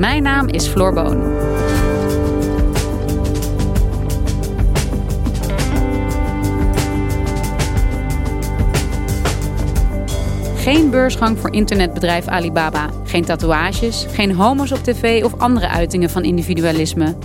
Mijn naam is Floor Boon. Geen beursgang voor internetbedrijf Alibaba. Geen tatoeages, geen homo's op tv of andere uitingen van individualisme.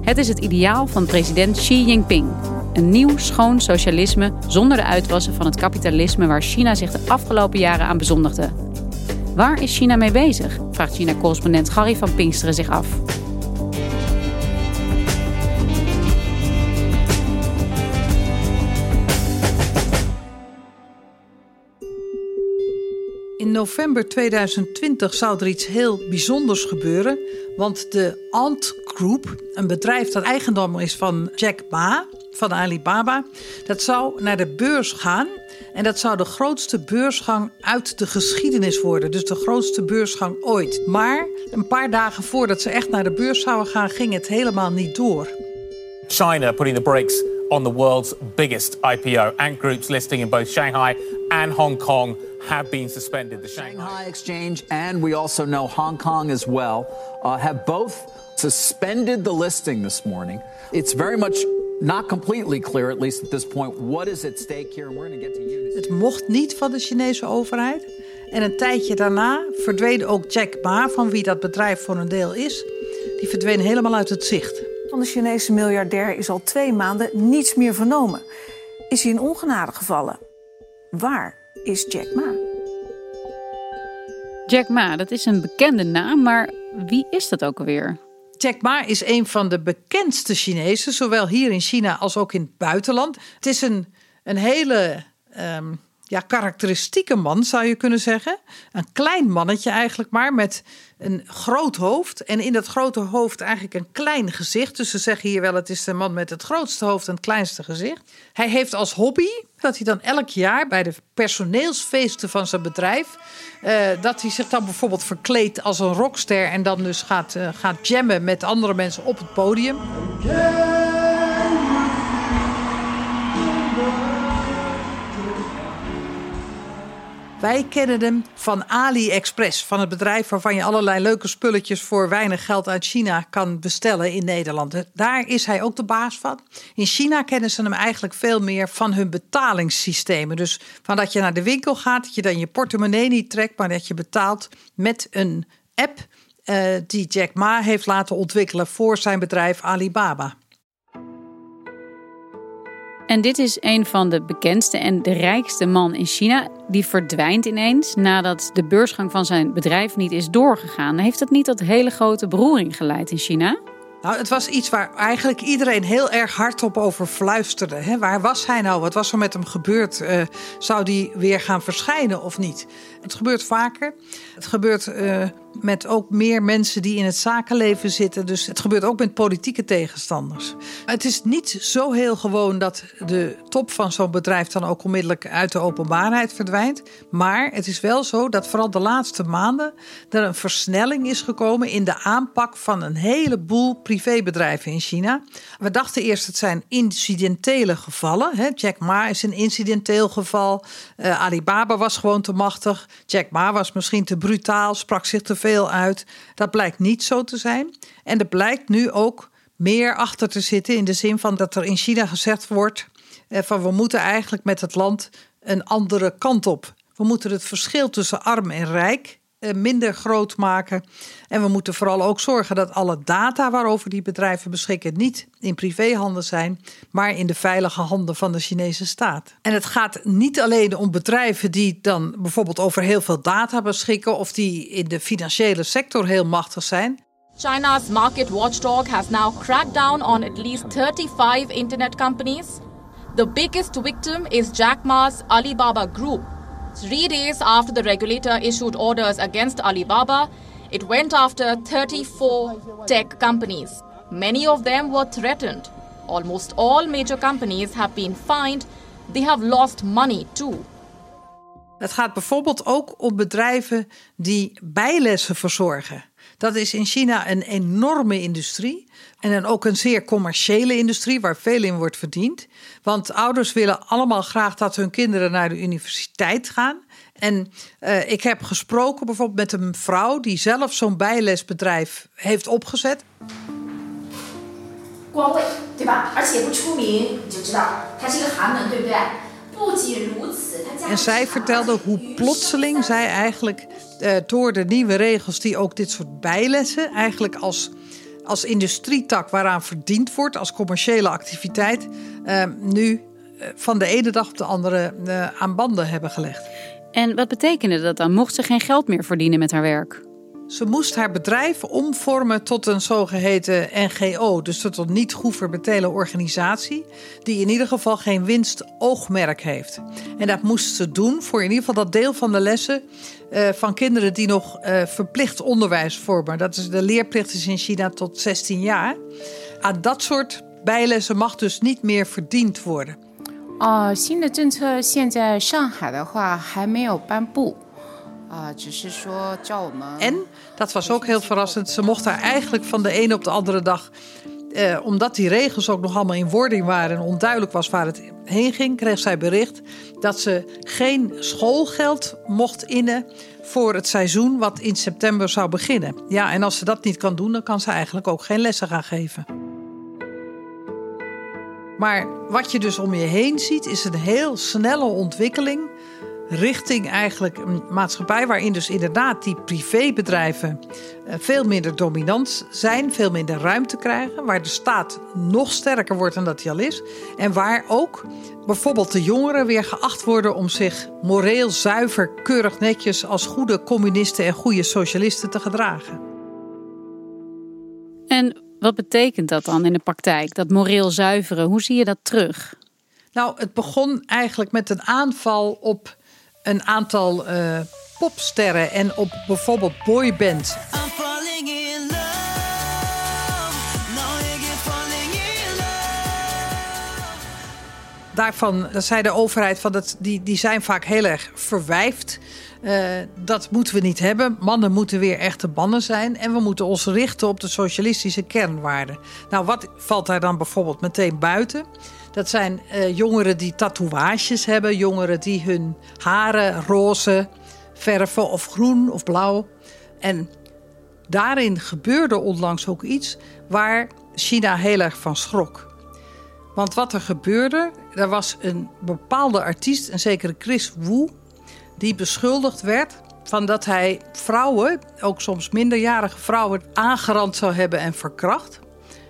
Het is het ideaal van president Xi Jinping. Een nieuw, schoon socialisme zonder de uitwassen van het kapitalisme waar China zich de afgelopen jaren aan bezondigde. Waar is China mee bezig? vraagt China-correspondent Gary van Pinksteren zich af. In november 2020 zou er iets heel bijzonders gebeuren. Want de Ant Group, een bedrijf dat eigendom is van Jack Ma van Alibaba, dat zou naar de beurs gaan. En dat zou de grootste beursgang uit de geschiedenis worden. Dus de grootste beursgang ooit. Maar een paar dagen voordat ze echt naar de beurs zouden gaan, ging het helemaal niet door. China putting the brakes on the world's biggest IPO. Ant Group's listing in both Shanghai and Hong Kong have been suspended. The Shanghai, Shanghai Exchange and we also know Hong Kong as well uh, have both suspended the listing this morning. It's very much not completely clear, at least at this point, what is at stake here. And we're going to get to you. Het mocht niet van de Chinese overheid. En een tijdje daarna verdween ook Jack Ma, van wie dat bedrijf voor een deel is. Die verdween helemaal uit het zicht. Van de Chinese miljardair is al twee maanden niets meer vernomen. Is hij in ongenade gevallen? Waar is Jack Ma? Jack Ma, dat is een bekende naam, maar wie is dat ook alweer? Jack Ma is een van de bekendste Chinezen, zowel hier in China als ook in het buitenland. Het is een, een hele ehm, ja, karakteristieke man, zou je kunnen zeggen. Een klein mannetje eigenlijk maar, met een groot hoofd. En in dat grote hoofd eigenlijk een klein gezicht. Dus ze zeggen hier wel, het is de man met het grootste hoofd en het kleinste gezicht. Hij heeft als hobby dat hij dan elk jaar bij de personeelsfeesten van zijn bedrijf... Uh, dat hij zich dan bijvoorbeeld verkleedt als een rockster... en dan dus gaat, uh, gaat jammen met andere mensen op het podium. Wij kennen hem van AliExpress, van het bedrijf waarvan je allerlei leuke spulletjes voor weinig geld uit China kan bestellen in Nederland. Daar is hij ook de baas van. In China kennen ze hem eigenlijk veel meer van hun betalingssystemen. Dus van dat je naar de winkel gaat, dat je dan je portemonnee niet trekt, maar dat je betaalt met een app uh, die Jack Ma heeft laten ontwikkelen voor zijn bedrijf Alibaba. En dit is een van de bekendste en de rijkste man in China. Die verdwijnt ineens nadat de beursgang van zijn bedrijf niet is doorgegaan. Heeft dat niet tot hele grote beroering geleid in China? Nou, het was iets waar eigenlijk iedereen heel erg hardop over fluisterde. Hè? Waar was hij nou? Wat was er met hem gebeurd? Uh, zou die weer gaan verschijnen of niet? Het gebeurt vaker. Het gebeurt uh, met ook meer mensen die in het zakenleven zitten. Dus het gebeurt ook met politieke tegenstanders. Het is niet zo heel gewoon dat de top van zo'n bedrijf dan ook onmiddellijk uit de openbaarheid verdwijnt. Maar het is wel zo dat vooral de laatste maanden er een versnelling is gekomen in de aanpak van een heleboel privébedrijven in China. We dachten eerst het zijn incidentele gevallen. Hè? Jack Ma is een incidenteel geval. Uh, Alibaba was gewoon te machtig. Jack Ma was misschien te brutaal, sprak zich te veel uit. Dat blijkt niet zo te zijn. En er blijkt nu ook meer achter te zitten in de zin van dat er in China gezegd wordt eh, van we moeten eigenlijk met het land een andere kant op. We moeten het verschil tussen arm en rijk minder groot maken. En we moeten vooral ook zorgen dat alle data waarover die bedrijven beschikken niet in privéhanden zijn, maar in de veilige handen van de Chinese staat. En het gaat niet alleen om bedrijven die dan bijvoorbeeld over heel veel data beschikken of die in de financiële sector heel machtig zijn. China's market watchdog has now cracked down on at least 35 internet companies. The biggest victim is Jack Ma's Alibaba Group. Three days after the regulator issued orders against Alibaba, it went after 34 tech companies. Many of them were threatened. Almost all major companies have been fined. They have lost money too. Het gaat bijvoorbeeld ook om bedrijven die bijlessen verzorgen. Dat is in China een enorme industrie. En ook een zeer commerciële industrie waar veel in wordt verdiend. Want ouders willen allemaal graag dat hun kinderen naar de universiteit gaan. En uh, ik heb gesproken bijvoorbeeld met een vrouw die zelf zo'n bijlesbedrijf heeft opgezet. En zij vertelde hoe plotseling zij eigenlijk uh, door de nieuwe regels die ook dit soort bijlessen eigenlijk als, als industrietak waaraan verdiend wordt, als commerciële activiteit, uh, nu van de ene dag op de andere aan banden hebben gelegd. En wat betekende dat dan? Mocht ze geen geld meer verdienen met haar werk? Ze moest haar bedrijf omvormen tot een zogeheten NGO, dus tot een niet-gouvernementele organisatie, die in ieder geval geen winstoogmerk heeft. En dat moest ze doen voor in ieder geval dat deel van de lessen uh, van kinderen die nog uh, verplicht onderwijs vormen. Dat is de leerplicht is in China tot 16 jaar. Aan dat soort bijlessen mag dus niet meer verdiend worden. 啊、呃，新的政策现在上海的话还没有颁布。 en, dat was ook heel verrassend, ze mocht daar eigenlijk van de ene op de andere dag. Eh, omdat die regels ook nog allemaal in wording waren en onduidelijk was waar het heen ging, kreeg zij bericht dat ze geen schoolgeld mocht innen voor het seizoen wat in september zou beginnen. Ja, en als ze dat niet kan doen, dan kan ze eigenlijk ook geen lessen gaan geven. Maar wat je dus om je heen ziet, is een heel snelle ontwikkeling richting eigenlijk een maatschappij waarin dus inderdaad die privébedrijven veel minder dominant zijn, veel minder ruimte krijgen, waar de staat nog sterker wordt dan dat hij al is en waar ook bijvoorbeeld de jongeren weer geacht worden om zich moreel zuiver, keurig netjes als goede communisten en goede socialisten te gedragen. En wat betekent dat dan in de praktijk, dat moreel zuiveren? Hoe zie je dat terug? Nou, het begon eigenlijk met een aanval op een aantal uh, popsterren en op bijvoorbeeld boyband. Daarvan zei de overheid van dat die, die zijn vaak heel erg verwijfd. Uh, dat moeten we niet hebben. Mannen moeten weer echte mannen zijn. En we moeten ons richten op de socialistische kernwaarden. Nou, wat valt daar dan bijvoorbeeld meteen buiten? Dat zijn uh, jongeren die tatoeages hebben. Jongeren die hun haren roze verven of groen of blauw. En daarin gebeurde onlangs ook iets waar China heel erg van schrok. Want wat er gebeurde, er was een bepaalde artiest, een zekere Chris Wu, die beschuldigd werd van dat hij vrouwen, ook soms minderjarige vrouwen, aangerand zou hebben en verkracht.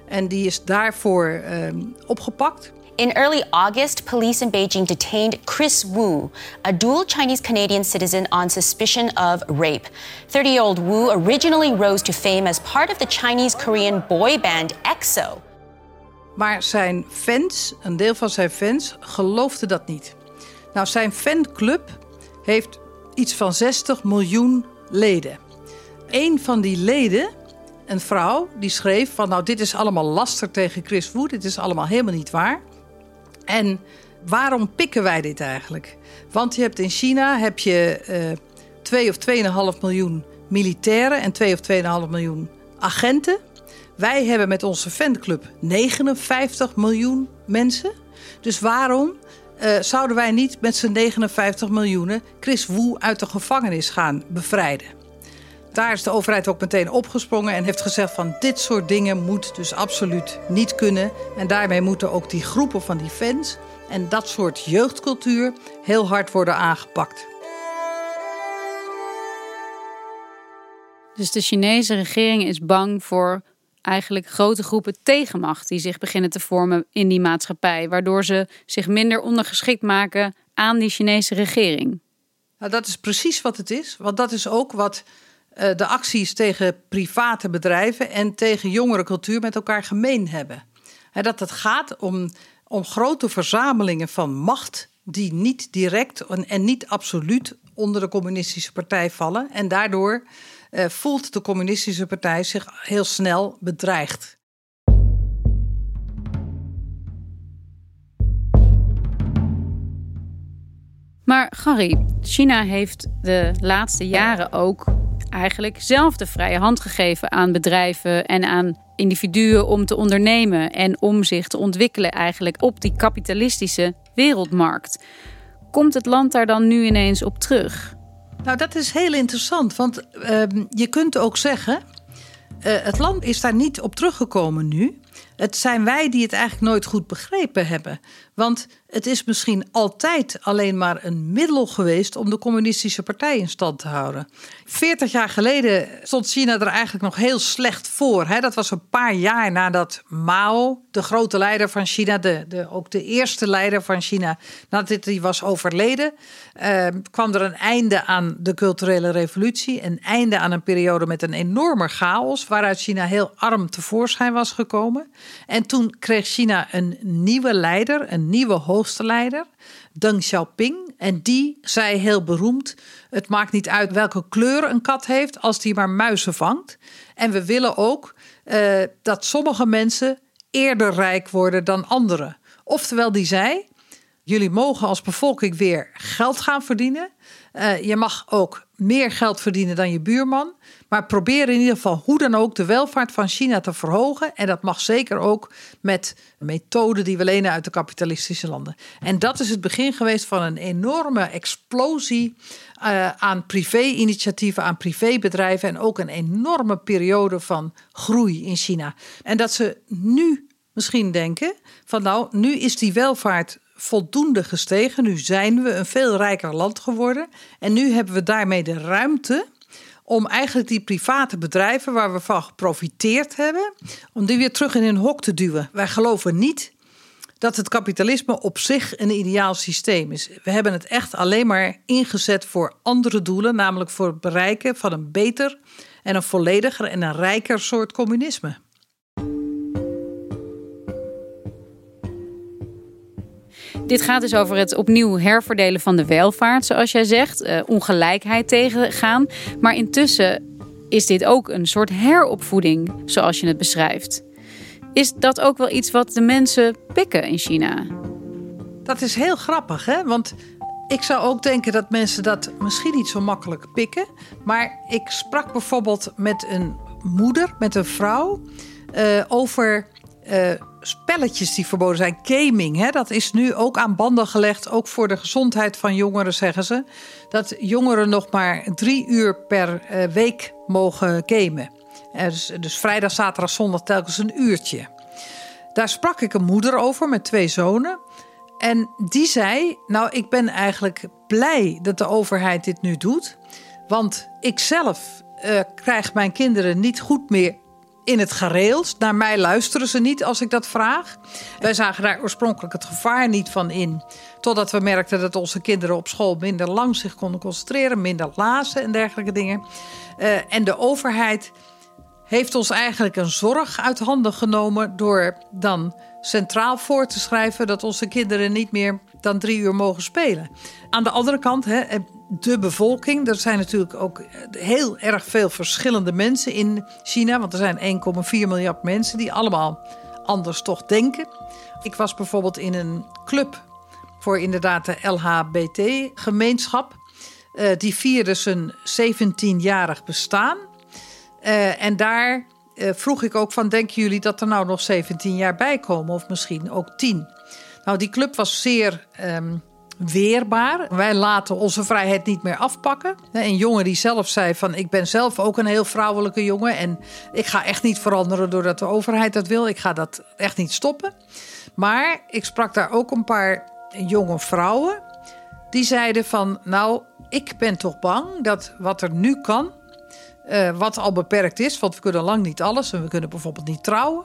En die is daarvoor um, opgepakt. In early August, police in Beijing detained Chris Wu, a dual Chinese Canadian citizen, on suspicion of rape. 30 year old Wu originally rose to fame as part of the Chinese Korean boy band EXO. Maar zijn fans, een deel van zijn fans, geloofde dat niet. Nou, zijn fanclub heeft iets van 60 miljoen leden. Een van die leden, een vrouw, die schreef van... nou, dit is allemaal laster tegen Chris Wu, dit is allemaal helemaal niet waar. En waarom pikken wij dit eigenlijk? Want je hebt in China heb je uh, 2 of 2,5 miljoen militairen en 2 of 2,5 miljoen agenten. Wij hebben met onze fanclub 59 miljoen mensen. Dus waarom uh, zouden wij niet met z'n 59 miljoenen Chris Wu uit de gevangenis gaan bevrijden? Daar is de overheid ook meteen opgesprongen en heeft gezegd van dit soort dingen moet dus absoluut niet kunnen. En daarmee moeten ook die groepen van die fans en dat soort jeugdcultuur heel hard worden aangepakt. Dus de Chinese regering is bang voor eigenlijk grote groepen tegenmacht die zich beginnen te vormen in die maatschappij, waardoor ze zich minder ondergeschikt maken aan die Chinese regering. Nou, dat is precies wat het is, want dat is ook wat de acties tegen private bedrijven en tegen jongerencultuur met elkaar gemeen hebben. He, dat het gaat om, om grote verzamelingen van macht die niet direct en, en niet absoluut onder de communistische partij vallen. En daardoor uh, voelt de communistische partij zich heel snel bedreigd. Maar Gary, China heeft de laatste jaren ook eigenlijk zelf de vrije hand gegeven aan bedrijven en aan individuen om te ondernemen en om zich te ontwikkelen eigenlijk op die kapitalistische wereldmarkt. Komt het land daar dan nu ineens op terug? Nou, dat is heel interessant, want uh, je kunt ook zeggen, uh, het land is daar niet op teruggekomen nu. Het zijn wij die het eigenlijk nooit goed begrepen hebben. Want het is misschien altijd alleen maar een middel geweest om de communistische partij in stand te houden. 40 jaar geleden stond China er eigenlijk nog heel slecht voor. Hè? Dat was een paar jaar nadat Mao, de grote leider van China, de, de, ook de eerste leider van China, nadat hij was overleden, eh, kwam er een einde aan de culturele revolutie. Een einde aan een periode met een enorme chaos, waaruit China heel arm tevoorschijn was gekomen. En toen kreeg China een nieuwe leider, een nieuwe hoogste leider, Deng Xiaoping. En die zei heel beroemd: Het maakt niet uit welke kleur een kat heeft, als die maar muizen vangt. En we willen ook uh, dat sommige mensen eerder rijk worden dan anderen. Oftewel, die zei: Jullie mogen als bevolking weer geld gaan verdienen. Uh, je mag ook meer geld verdienen dan je buurman. Maar probeer in ieder geval hoe dan ook de welvaart van China te verhogen. En dat mag zeker ook met methoden die we lenen uit de kapitalistische landen. En dat is het begin geweest van een enorme explosie uh, aan privé-initiatieven, aan privébedrijven. En ook een enorme periode van groei in China. En dat ze nu misschien denken: van nou, nu is die welvaart voldoende gestegen. Nu zijn we een veel rijker land geworden. En nu hebben we daarmee de ruimte om eigenlijk die private bedrijven waar we van geprofiteerd hebben, om die weer terug in hun hok te duwen. Wij geloven niet dat het kapitalisme op zich een ideaal systeem is. We hebben het echt alleen maar ingezet voor andere doelen, namelijk voor het bereiken van een beter en een vollediger en een rijker soort communisme. Dit gaat dus over het opnieuw herverdelen van de welvaart, zoals jij zegt, uh, ongelijkheid tegengaan. Maar intussen is dit ook een soort heropvoeding, zoals je het beschrijft. Is dat ook wel iets wat de mensen pikken in China? Dat is heel grappig, hè? Want ik zou ook denken dat mensen dat misschien niet zo makkelijk pikken. Maar ik sprak bijvoorbeeld met een moeder, met een vrouw, uh, over uh, spelletjes die verboden zijn. Gaming, hè, dat is nu ook aan banden gelegd. Ook voor de gezondheid van jongeren, zeggen ze. Dat jongeren nog maar drie uur per uh, week mogen gamen. Uh, dus, dus vrijdag, zaterdag, zondag telkens een uurtje. Daar sprak ik een moeder over met twee zonen. En die zei: Nou, ik ben eigenlijk blij dat de overheid dit nu doet. Want ik zelf uh, krijg mijn kinderen niet goed meer in het gereeld. Naar mij luisteren ze niet als ik dat vraag. Wij zagen daar oorspronkelijk het gevaar niet van in. Totdat we merkten dat onze kinderen op school minder lang zich konden concentreren, minder lazen en dergelijke dingen. Uh, en de overheid heeft ons eigenlijk een zorg uit handen genomen door dan centraal voor te schrijven dat onze kinderen niet meer dan drie uur mogen spelen. Aan de andere kant, de bevolking. Er zijn natuurlijk ook heel erg veel verschillende mensen in China. Want er zijn 1,4 miljard mensen die allemaal anders toch denken. Ik was bijvoorbeeld in een club voor inderdaad de LHBT-gemeenschap. Uh, die vierde zijn 17-jarig bestaan. En daar vroeg ik ook van, denken jullie dat er nou nog 17 jaar bij komen? Of misschien ook 10? Nou, die club was zeer um, weerbaar. Wij laten onze vrijheid niet meer afpakken. Een jongen die zelf zei van ik ben zelf ook een heel vrouwelijke jongen en ik ga echt niet veranderen doordat de overheid dat wil. Ik ga dat echt niet stoppen. Maar ik sprak daar ook een paar jonge vrouwen die zeiden van nou ik ben toch bang dat wat er nu kan Uh, wat al beperkt is, want we kunnen lang niet alles en we kunnen bijvoorbeeld niet trouwen.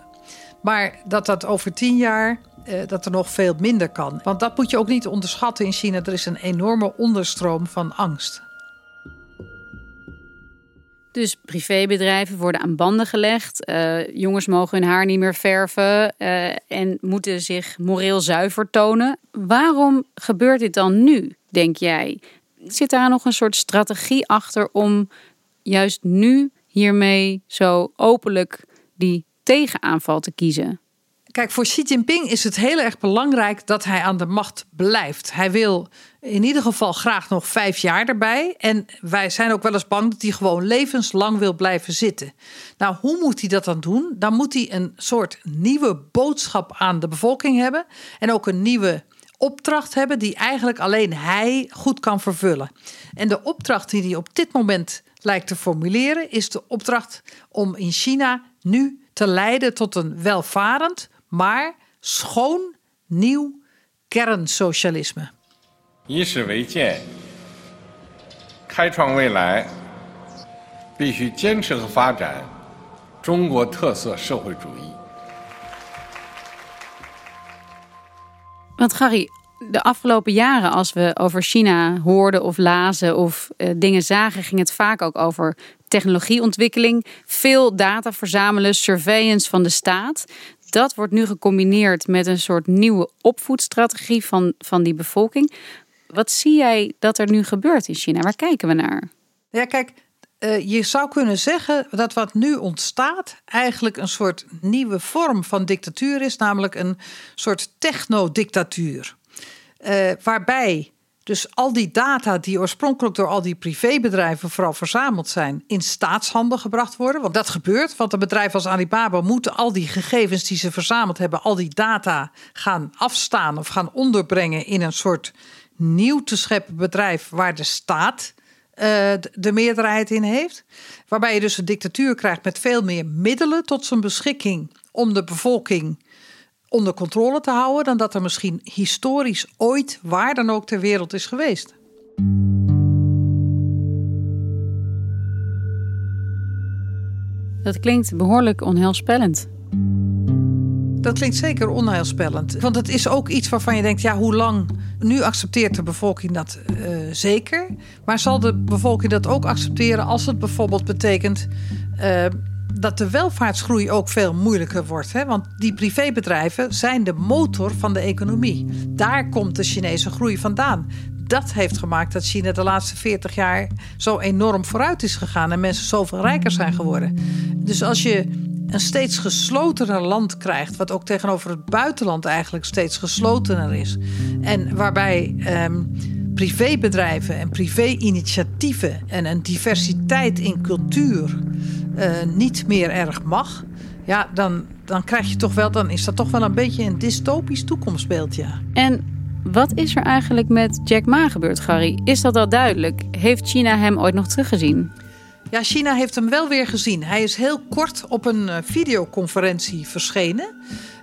Maar dat dat over tien jaar uh, dat er nog veel minder kan. Want dat moet je ook niet onderschatten in China. Er is een enorme onderstroom van angst. Dus privébedrijven worden aan banden gelegd. Uh, jongens mogen hun haar niet meer verven en moeten zich moreel zuiver tonen. Waarom gebeurt dit dan nu, denk jij? Zit daar nog een soort strategie achter om juist nu hiermee zo openlijk die tegenaanval te kiezen? Kijk, voor Xi Jinping is het heel erg belangrijk dat hij aan de macht blijft. Hij wil in ieder geval graag nog vijf jaar erbij. En wij zijn ook wel eens bang dat hij gewoon levenslang wil blijven zitten. Nou, hoe moet hij dat dan doen? Dan moet hij een soort nieuwe boodschap aan de bevolking hebben. En ook een nieuwe opdracht hebben die eigenlijk alleen hij goed kan vervullen. En de opdracht die hij op dit moment lijkt te formuleren is de opdracht om in China nu te leiden tot een welvarend, maar schoon nieuw kernsocialisme. 以史为鉴，开创未来，必须坚持和发展中国特色社会主义。Want Gary, de afgelopen jaren, als we over China hoorden of lazen of uh, dingen zagen, ging het vaak ook over technologieontwikkeling, veel data verzamelen, surveillance van de staat. Dat wordt nu gecombineerd met een soort nieuwe opvoedstrategie van, van die bevolking. Wat zie jij dat er nu gebeurt in China? Waar kijken we naar? Ja, kijk, uh, je zou kunnen zeggen dat wat nu ontstaat eigenlijk een soort nieuwe vorm van dictatuur is, namelijk een soort technodictatuur. Uh, waarbij dus al die data die oorspronkelijk door al die privébedrijven vooral verzameld zijn, in staatshandel gebracht worden. Want dat gebeurt, want een bedrijf als Alibaba moeten al die gegevens die ze verzameld hebben, al die data gaan afstaan of gaan onderbrengen in een soort nieuw te scheppen bedrijf waar de staat uh, de meerderheid in heeft. Waarbij je dus een dictatuur krijgt met veel meer middelen tot zijn beschikking om de bevolking onder controle te houden dan dat er misschien historisch ooit waar dan ook ter wereld is geweest. Dat klinkt behoorlijk onheilspellend. Dat klinkt zeker onheilspellend. Want het is ook iets waarvan je denkt: ja, hoe lang. Nu accepteert de bevolking dat uh, zeker. Maar zal de bevolking dat ook accepteren als het bijvoorbeeld betekent. Uh, dat de welvaartsgroei ook veel moeilijker wordt. Hè? Want die privébedrijven zijn de motor van de economie. Daar komt de Chinese groei vandaan. Dat heeft gemaakt dat China de laatste 40 jaar zo enorm vooruit is gegaan en mensen zoveel rijker zijn geworden. Dus als je een steeds geslotener land krijgt, wat ook tegenover het buitenland eigenlijk steeds geslotener is, en waarbij ehm, privébedrijven en privé-initiatieven en een diversiteit in cultuur niet meer erg mag, ja, dan, dan krijg je toch wel, dan is dat toch wel een beetje een dystopisch toekomstbeeld, ja. En wat is er eigenlijk met Jack Ma gebeurd, Gary? Is dat al duidelijk? Heeft China hem ooit nog teruggezien? Ja, China heeft hem wel weer gezien. Hij is heel kort op een eh, videoconferentie verschenen.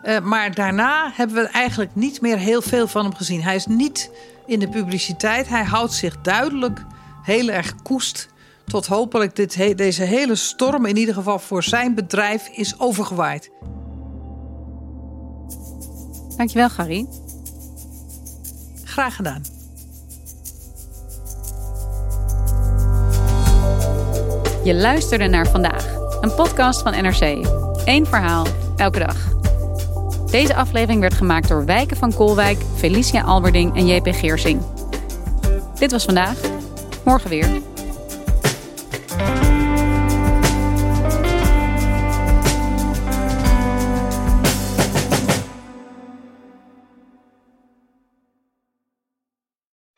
Uh, maar daarna hebben we eigenlijk niet meer heel veel van hem gezien. Hij is niet in de publiciteit. Hij houdt zich duidelijk heel erg koest tot hopelijk dit, deze hele storm in ieder geval voor zijn bedrijf is overgewaaid. Dankjewel, Gary. Graag gedaan. Je luisterde naar vandaag, een podcast van NRC. Eén verhaal, elke dag. Deze aflevering werd gemaakt door Wijken van Kolwijk, Felicia Alberding en JP Geersing. Dit was vandaag. Morgen weer.